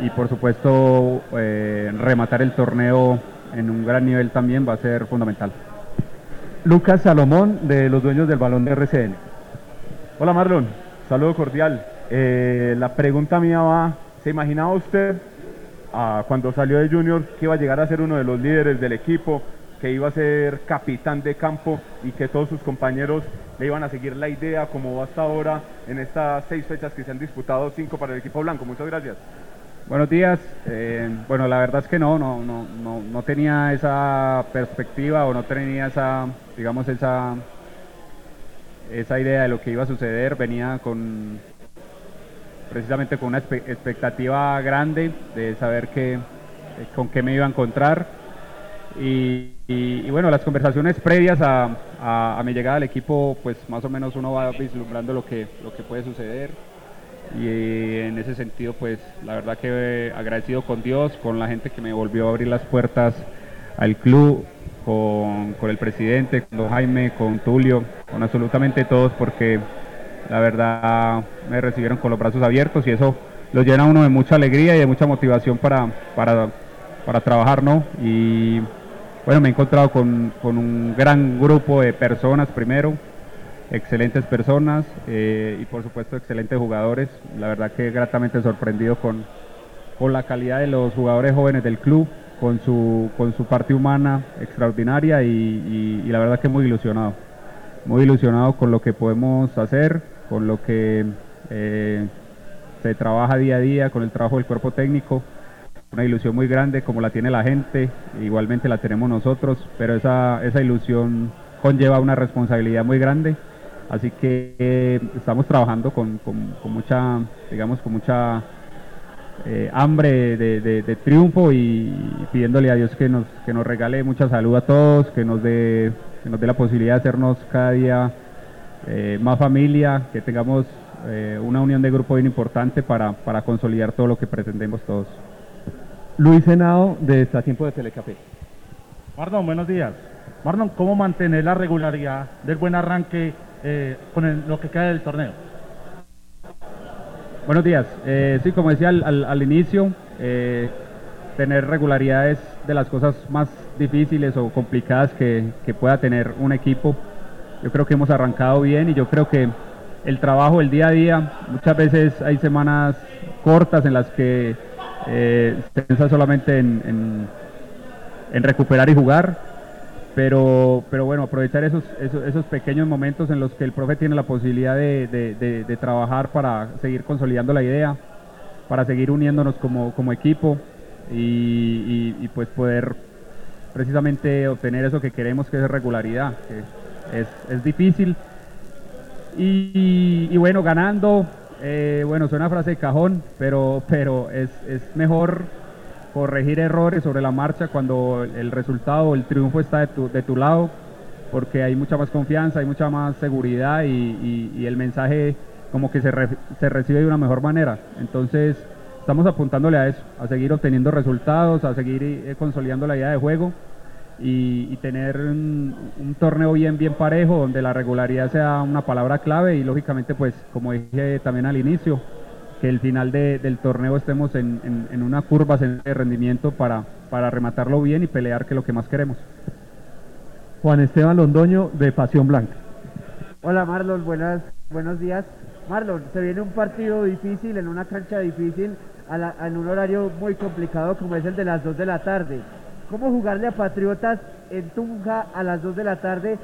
y por supuesto eh, rematar el torneo en un gran nivel también va a ser fundamental. Lucas Salomón, de los dueños del balón de RCN. Hola Marlon, saludo cordial. Eh, la pregunta mía va, ¿se imaginaba usted ah, cuando salió de Junior que iba a llegar a ser uno de los líderes del equipo, que iba a ser capitán de campo y que todos sus compañeros le iban a seguir la idea como hasta ahora en estas seis fechas que se han disputado, cinco para el equipo blanco? Muchas gracias. Buenos días. Eh, bueno, la verdad es que no, no, no, no, no tenía esa perspectiva o no tenía esa, digamos, esa, esa idea de lo que iba a suceder. Venía con precisamente con una expectativa grande de saber con qué me iba a encontrar. Y, y- bueno, las conversaciones previas a, a- mi llegada al equipo, pues más o menos uno va vislumbrando lo que, lo que puede suceder. Y eh, en ese sentido, pues la verdad que eh, agradecido con Dios, con la gente que me volvió a abrir las puertas al club, con, con el presidente, con Jaime, con Tulio, con absolutamente todos, porque la verdad me recibieron con los brazos abiertos y eso lo llena a uno de mucha alegría y de mucha motivación para, para, para trabajar. Y bueno, me he encontrado con, con un gran grupo de personas primero, excelentes personas eh, y por supuesto excelentes jugadores. La verdad que gratamente sorprendido con, con la calidad de los jugadores jóvenes del club, con su, con su parte humana extraordinaria y, la verdad que muy ilusionado. Muy ilusionado con lo que podemos hacer, con lo que eh, se trabaja día a día, con el trabajo del cuerpo técnico. Una ilusión muy grande como la tiene la gente, igualmente la tenemos nosotros, pero esa, esa ilusión conlleva una responsabilidad muy grande. Así que eh, estamos trabajando con, con- mucha, digamos, con mucha eh, hambre de, triunfo y pidiéndole a Dios que nos, que nos regale mucha salud a todos, que nos dé, que nos dé la posibilidad de hacernos cada día eh, más familia, que tengamos una unión de grupo bien importante para, para consolidar todo lo que pretendemos todos. Luis Senado, de Tiempo de Telecafé. Marlon, buenos días. Marlon, ¿cómo mantener la regularidad del buen arranque eh, con el- lo que queda del torneo? Buenos días. Eh, sí, como decía al, al- al inicio, eh, tener regularidad es de las cosas más difíciles o complicadas que, que pueda tener un equipo. Yo creo que hemos arrancado bien y yo creo que el trabajo, el día a día, muchas veces hay semanas cortas en las que eh, solamente en, recuperar y jugar, pero, pero bueno, aprovechar esos, esos, pequeños momentos en los que el profe tiene la posibilidad de, trabajar para seguir consolidando la idea, para seguir uniéndonos como, como equipo y, pues poder precisamente obtener eso que queremos, que es regularidad, que es, es difícil. Y bueno, ganando, eh, bueno, suena frase de cajón, pero, pero es, es mejor corregir errores sobre la marcha cuando el resultado, el triunfo está de tu, de tu lado, porque hay mucha más confianza, hay mucha más seguridad y, el mensaje como que se, re- se recibe de una mejor manera. Entonces, estamos apuntándole a eso, a seguir obteniendo resultados, a seguir eh, consolidando la idea de juego y, y tener un, un torneo bien, bien parejo, donde la regularidad sea una palabra clave y lógicamente, pues, como dije también al inicio, que el final de- del torneo estemos en, en- en una curva de rendimiento para, para rematarlo bien y pelear, que es lo que más queremos. Juan Esteban Londoño, de Pasión Blanca. Hola Marlon, buenas, buenos días. Marlon, se viene un partido difícil en una cancha difícil a la- en un horario muy complicado como es el de las 2 de la tarde. ¿Cómo jugarle a Patriotas en Tunja a las 2 de la tarde?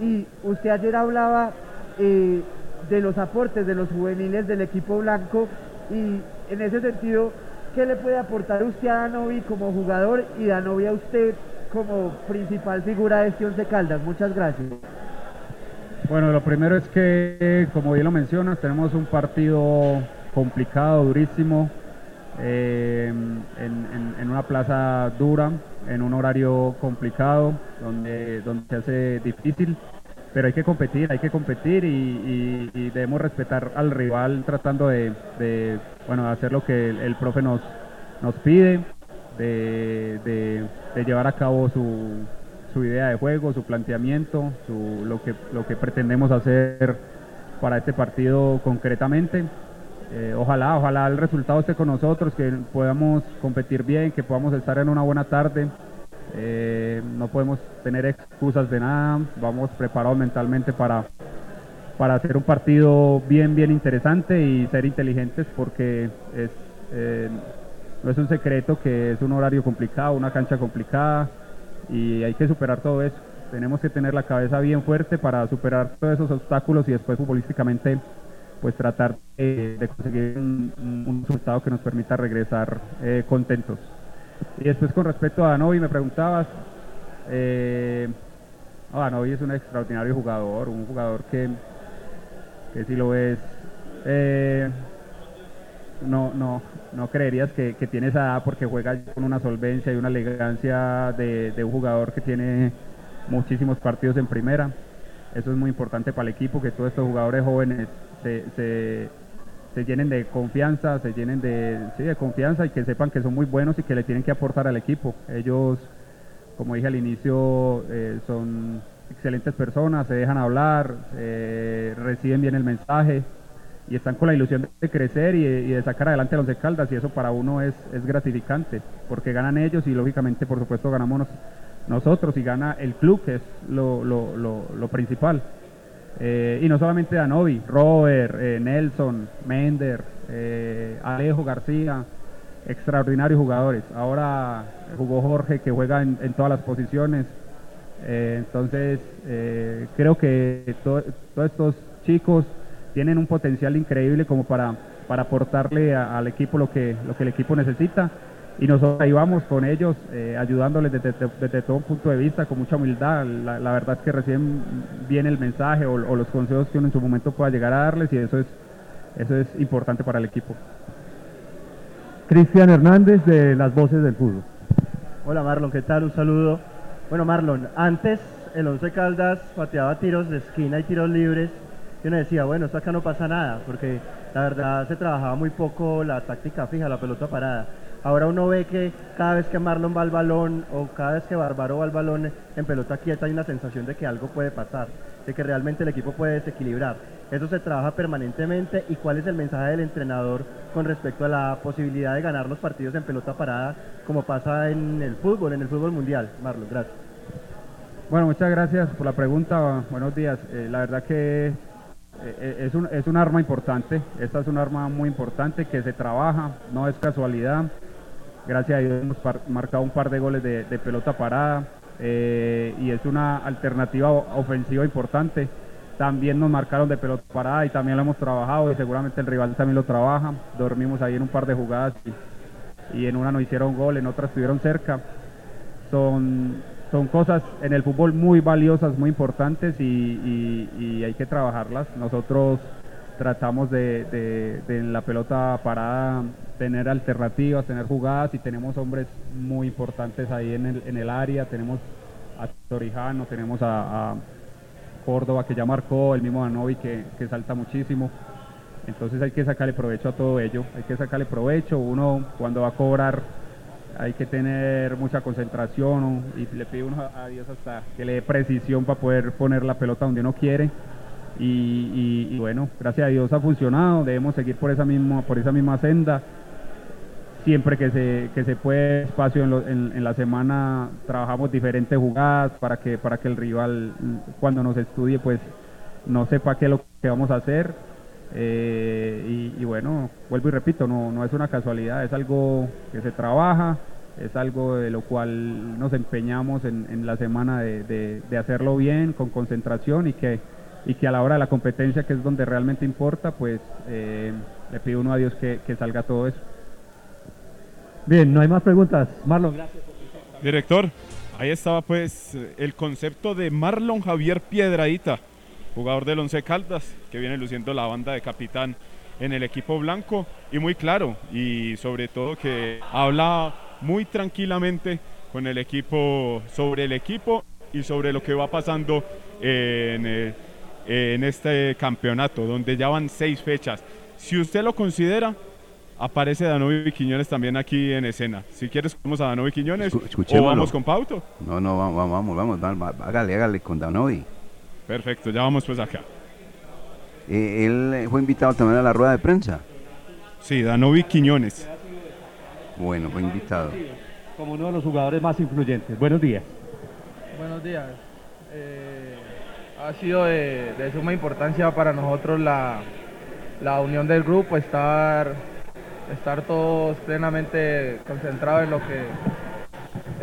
Y usted ayer hablaba eh, de los aportes de los juveniles del equipo blanco y en ese sentido, ¿qué le puede aportar usted a Danovi como jugador y Danovi a usted como principal figura de este Once Caldas? Muchas gracias. Bueno, lo primero es que, como bien lo mencionas, tenemos un partido complicado, durísimo, eh, en, una plaza dura, en un horario complicado, donde, donde se hace difícil, pero hay que competir, hay que competir y, debemos respetar al rival tratando de, bueno, hacer lo que el, profe nos, nos pide, de, de- llevar a cabo su, su idea de juego, su planteamiento, lo, que, lo que pretendemos hacer para este partido concretamente. Eh, ojalá, ojalá el resultado esté con nosotros, que podamos competir bien, que podamos estar en una buena tarde. Eh, no podemos tener excusas de nada, vamos preparados mentalmente para, para hacer un partido bien, bien interesante y ser inteligentes porque es, eh, no es un secreto que es un horario complicado, una cancha complicada y hay que superar todo eso. Tenemos que tener la cabeza bien fuerte para superar todos esos obstáculos y después futbolísticamente pues tratar de, conseguir un, resultado que nos permita regresar eh, contentos. Y después con respecto a Danovi me preguntabas, eh, Danovi es un extraordinario jugador, un jugador que, que si lo ves, eh, no, no, no creerías que, que tiene esa edad porque juega con una solvencia y una elegancia de, de un jugador que tiene muchísimos partidos en primera. Eso es muy importante para el equipo, que todos estos jugadores jóvenes se, se, llenen de confianza, se llenen de, sí, de confianza y que sepan que son muy buenos y que le tienen que aportar al equipo. Ellos, como dije al inicio, eh, son excelentes personas, se dejan hablar, eh, reciben bien el mensaje y están con la ilusión de crecer y, de sacar adelante a los de Caldas y eso para uno es, gratificante porque ganan ellos y lógicamente por supuesto ganamos nos- nosotros y gana el club que es lo principal. Eh, y no solamente Danovi, Robert, eh, Nelson, Mender, eh, Alejo García, extraordinarios jugadores. Ahora jugó Jorge que juega en, todas las posiciones. Entonces creo que to- todos estos chicos tienen un potencial increíble como para, para aportarle al equipo lo que, lo que el equipo necesita. Y nosotros ahí vamos con ellos, eh, ayudándoles desde, desde- desde todo punto de vista, con mucha humildad. La, la verdad es que reciben bien el mensaje o, o los consejos que uno en su momento pueda llegar a darles y eso es, eso es importante para el equipo. Cristian Hernández de Las Voces del Fútbol. Hola Marlon, ¿qué tal? Un saludo. Bueno Marlon, antes el Once Caldas pateaba tiros de esquina y tiros libres y uno decía, bueno, esto acá no pasa nada, porque la verdad se trabajaba muy poco la táctica fija, la pelota parada. Ahora uno ve que cada vez que Marlon va al balón o cada vez que Bárbaro va al balón en pelota quieta hay una sensación de que algo puede pasar, de que realmente el equipo puede desequilibrar. Eso se trabaja permanentemente y cuál es el mensaje del entrenador con respecto a la posibilidad de ganar los partidos en pelota parada como pasa en el fútbol, en el fútbol mundial. Marlon, gracias. Bueno, muchas gracias por la pregunta. Buenos días. Eh, la verdad que eh, eh, es, un, es un arma importante. Esta es un arma muy importante que se trabaja, no es casualidad. Gracias a Dios hemos marcado un par de goles de, pelota parada eh, y es una alternativa ofensiva importante. También nos marcaron de pelota parada y también lo hemos trabajado y seguramente el rival también lo trabaja. Dormimos ahí en un par de jugadas y, en una nos hicieron gol, en otra estuvieron cerca son, son cosas en el fútbol muy valiosas, muy importantes y hay que trabajarlas. Nosotros tratamos de, de- de en la pelota parada tener alternativas, tener jugadas y tenemos hombres muy importantes ahí en el, área. Tenemos a Torijano, tenemos a, Córdoba que ya marcó, el mismo Danovi que, que salta muchísimo. Entonces hay que sacarle provecho a todo ello, hay que sacarle provecho. Uno cuando va a cobrar hay que tener mucha concentración y le pide uno a Dios hasta que le dé precisión para poder poner la pelota donde uno quiere. Y, bueno, gracias a Dios ha funcionado, debemos seguir por esa misma, por esa misma senda. Siempre que se, que se puede espacio en, la semana trabajamos diferentes jugadas para que, para que el rival cuando nos estudie pues no sepa qué es lo que vamos a hacer. Eh, y, bueno, vuelvo y repito, no, no es una casualidad, es algo que se trabaja, es algo de lo cual nos empeñamos en, en la semana de, de- de hacerlo bien, con concentración y que, y que a la hora de la competencia, que es donde realmente importa, pues eh, le pido uno a Dios que, que salga todo eso. Bien, no hay más preguntas. Marlon, gracias. Director, ahí estaba pues el concepto de Marlon Javier Piedradita. jugador del Once Caldas, que viene luciendo la banda de capitán en el equipo blanco y muy claro y sobre todo que habla muy tranquilamente con el equipo sobre el equipo y sobre lo que va pasando en, eh, en este campeonato donde ya van seis fechas. Si usted lo considera, aparece Danovi Quiñones también aquí en escena. Si quieres, vamos a Danovi Quiñones o vamos con Pauto. No, no, vamos, vamos, vamos, vamos, hágale, hágale con Danovi. Perfecto, ya vamos pues acá. Eh, él fue invitado también a la rueda de prensa. Sí, Danovi Quiñones. Bueno, fue invitado. Como uno de los jugadores más influyentes. Buenos días. Buenos días. Eh, ha sido de, suma importancia para nosotros la, la unión del grupo, estar, estar todos plenamente concentrados en lo que,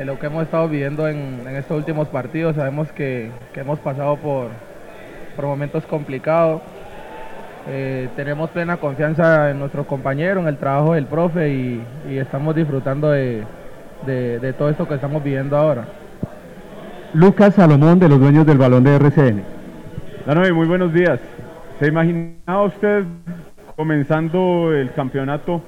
en lo que hemos estado viviendo en, estos últimos partidos. Sabemos que, que hemos pasado por, por momentos complicados. Eh, tenemos plena confianza en nuestro compañero, en el trabajo del profe y, y estamos disfrutando de, de- de todo esto que estamos viviendo ahora. Lucas Salomón de los dueños del balón de RCN. Danovi, muy buenos días. ¿Se imaginaba usted comenzando el campeonato?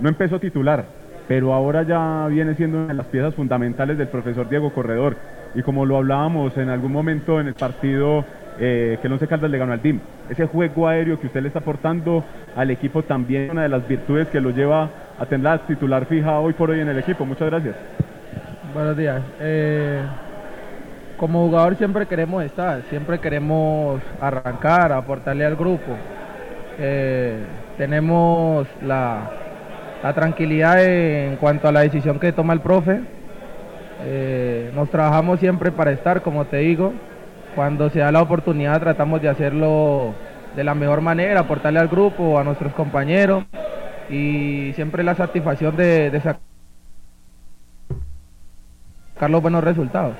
No empezó titular, pero ahora ya viene siendo una de las piezas fundamentales del profesor Diego Corredor. Y como lo hablábamos en algún momento en el partido eh, que el Once Caldas le ganó al DIM, ese juego aéreo que usted le está aportando al equipo también es una de las virtudes que lo lleva a tener la titular fija hoy por hoy en el equipo. Muchas gracias. Buenos días. Eh, como jugador siempre queremos estar, siempre queremos arrancar, aportarle al grupo. Eh, tenemos la, tranquilidad en cuanto a la decisión que toma el profe. Eh, nos trabajamos siempre para estar, como te digo. Cuando se da la oportunidad tratamos de hacerlo de la mejor manera, aportarle al grupo, a nuestros compañeros y siempre la satisfacción de, de sacar los buenos resultados.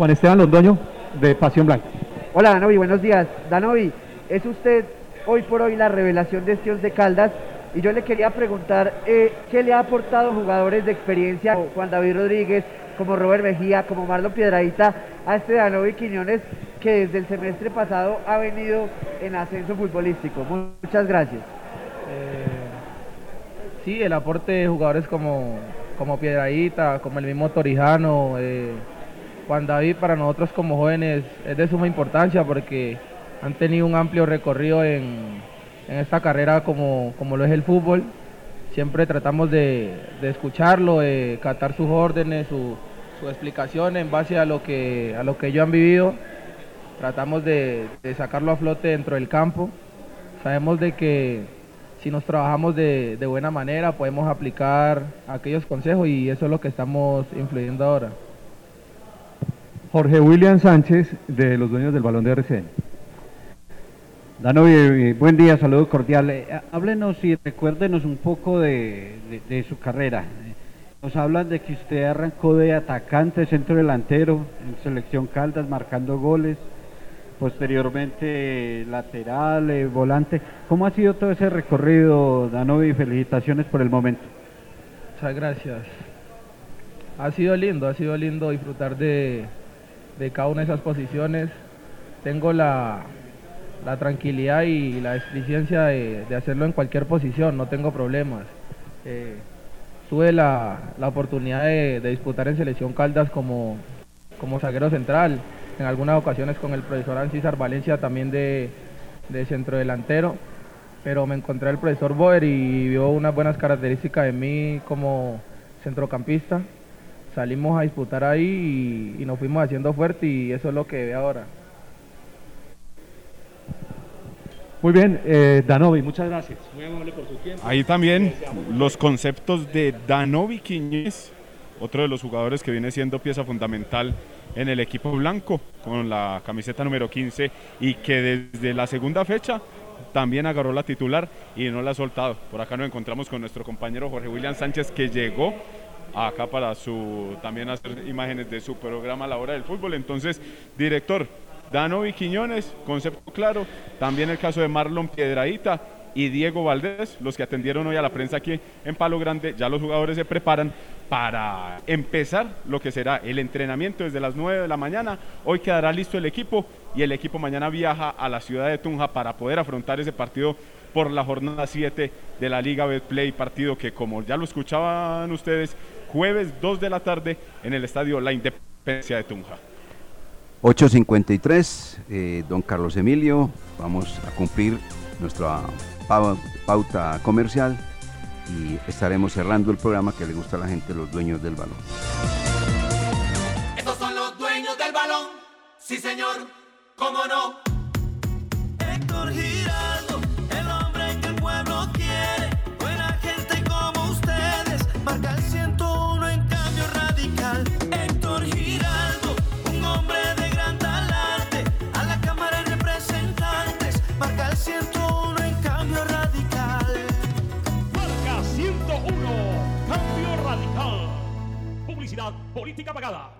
Juan Esteban Londoño, de Pasión Blanca. Hola Danovi, buenos días. Danovi, es usted hoy por hoy la revelación de este de Caldas y yo le quería preguntar eh, qué le ha aportado jugadores de experiencia como Juan David Rodríguez, como Robert Mejía, como Marlon Piedradita a este Danovi Quiñones que desde el semestre pasado ha venido en ascenso futbolístico. Muchas gracias. Sí, el aporte de jugadores como, como Piedradita, como el mismo Torijano, eh, Juan David para nosotros como jóvenes es de suma importancia porque han tenido un amplio recorrido en, en esta carrera como, como lo es el fútbol. Siempre tratamos de, de escucharlo, de catar sus órdenes, su, su explicación en base a lo que, a lo que ellos han vivido. Tratamos de, de sacarlo a flote dentro del campo. Sabemos de que si nos trabajamos de, de buena manera podemos aplicar aquellos consejos y eso es lo que estamos influyendo ahora. Jorge William Sánchez de los dueños del balón de RCN. Danovi, eh, buen día, saludo cordial. Eh, háblenos y recuérdenos un poco de, de- su carrera. Eh, Nos hablan de que usted arrancó de atacante, centro delantero, en selección Caldas, marcando goles, posteriormente lateral, eh, volante. ¿Cómo ha sido todo ese recorrido, Danovi? Felicitaciones por el momento. Muchas gracias. Ha sido lindo, ha sido lindo disfrutar de, de cada una de esas posiciones. Tengo la, la tranquilidad y la experiencia de, de hacerlo en cualquier posición, no tengo problemas. Eh, tuve la, la oportunidad de, de disputar en Selección Caldas como, como zaguero central, en algunas ocasiones con el profesor Ancísar Valencia también de, de pero me encontré el profesor Boer y vio unas buenas características de mí como centrocampista. Salimos a disputar ahí y, y nos fuimos haciendo fuerte y eso es lo que ve ahora. Muy bien, eh, Danovi, muchas gracias. Muy amable por su tiempo. Ahí también los conceptos de Danovi Quiñez, otro de los jugadores que viene siendo pieza fundamental en el equipo blanco con la camiseta número 15 y que desde la segunda fecha también agarró la titular y no la ha soltado. Por acá nos encontramos con nuestro compañero Jorge William Sánchez que llegó acá para su también hacer imágenes de su programa La Hora del Fútbol. Entonces, director, Danovi Quiñones, concepto claro. También el caso de Marlon Piedradita y Diego Valdés, los que atendieron hoy a la prensa aquí en Palo Grande, ya los jugadores se preparan para empezar lo que será el entrenamiento desde las 9 de la mañana. Hoy quedará listo el equipo y el equipo mañana viaja a la ciudad de Tunja para poder afrontar ese partido por la jornada 7 de la Liga Betplay, partido que como ya lo escuchaban ustedes, jueves 2 de la tarde en el estadio La Independencia de Tunja. 8.53, eh, don Carlos Emilio, vamos a cumplir nuestra pauta comercial y estaremos cerrando el programa que le gusta a la gente, los dueños del balón. Estos son los dueños del balón, sí señor, cómo no. Política pagada.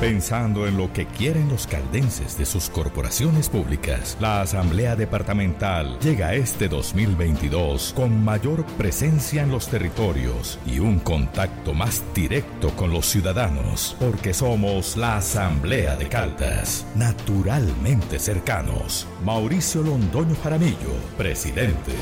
Pensando en lo que quieren los caldenses de sus corporaciones públicas, la Asamblea Departamental llega este 2022 con mayor presencia en los territorios y un contacto más directo con los ciudadanos, porque somos la Asamblea de Caldas, naturalmente cercanos. Mauricio Londoño Jaramillo, presidente.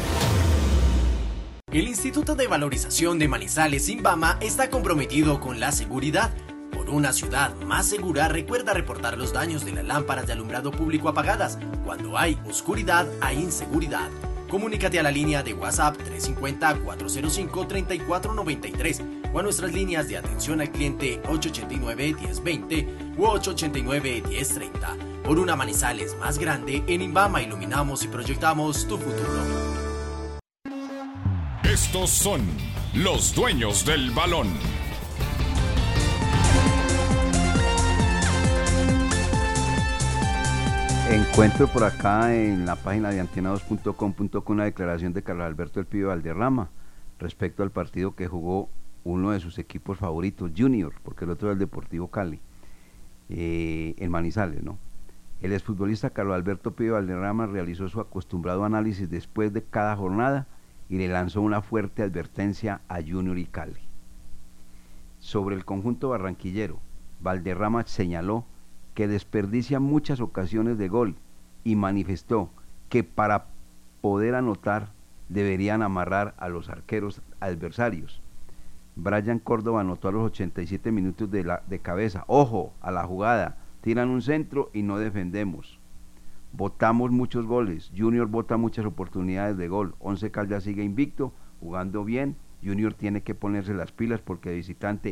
El Instituto de Valorización de Manizales, Imbama, está comprometido con la seguridad. Por una ciudad más segura, recuerda reportar los daños de las lámparas de alumbrado público apagadas. Cuando hay oscuridad, hay inseguridad. Comunícate a la línea de WhatsApp 350-405-3493 o a nuestras líneas de atención al cliente 889-1020 u 889-1030. Por una Manizales más grande, en Imbama iluminamos y proyectamos tu futuro. Estos son los dueños del balón. Encuentro por acá en la página de antena2.com.co una declaración de Carlos Alberto El Pibe Valderrama respecto al partido que jugó uno de sus equipos favoritos, Junior, porque el otro es el Deportivo Cali, eh, en Manizales, ¿no? El exfutbolista Carlos Alberto Pibe Valderrama realizó su acostumbrado análisis después de cada jornada y le lanzó una fuerte advertencia a Junior y Cali. Sobre el conjunto barranquillero, Valderrama señaló que desperdicia muchas ocasiones de gol y manifestó que para poder anotar deberían amarrar a los arqueros adversarios. Brian Córdoba anotó a los 87 minutos de, de cabeza. Ojo a la jugada. Tiran un centro y no defendemos. Votamos muchos goles. Junior vota muchas oportunidades de gol. Once Caldas sigue invicto, jugando bien. Junior tiene que ponerse las pilas porque visitante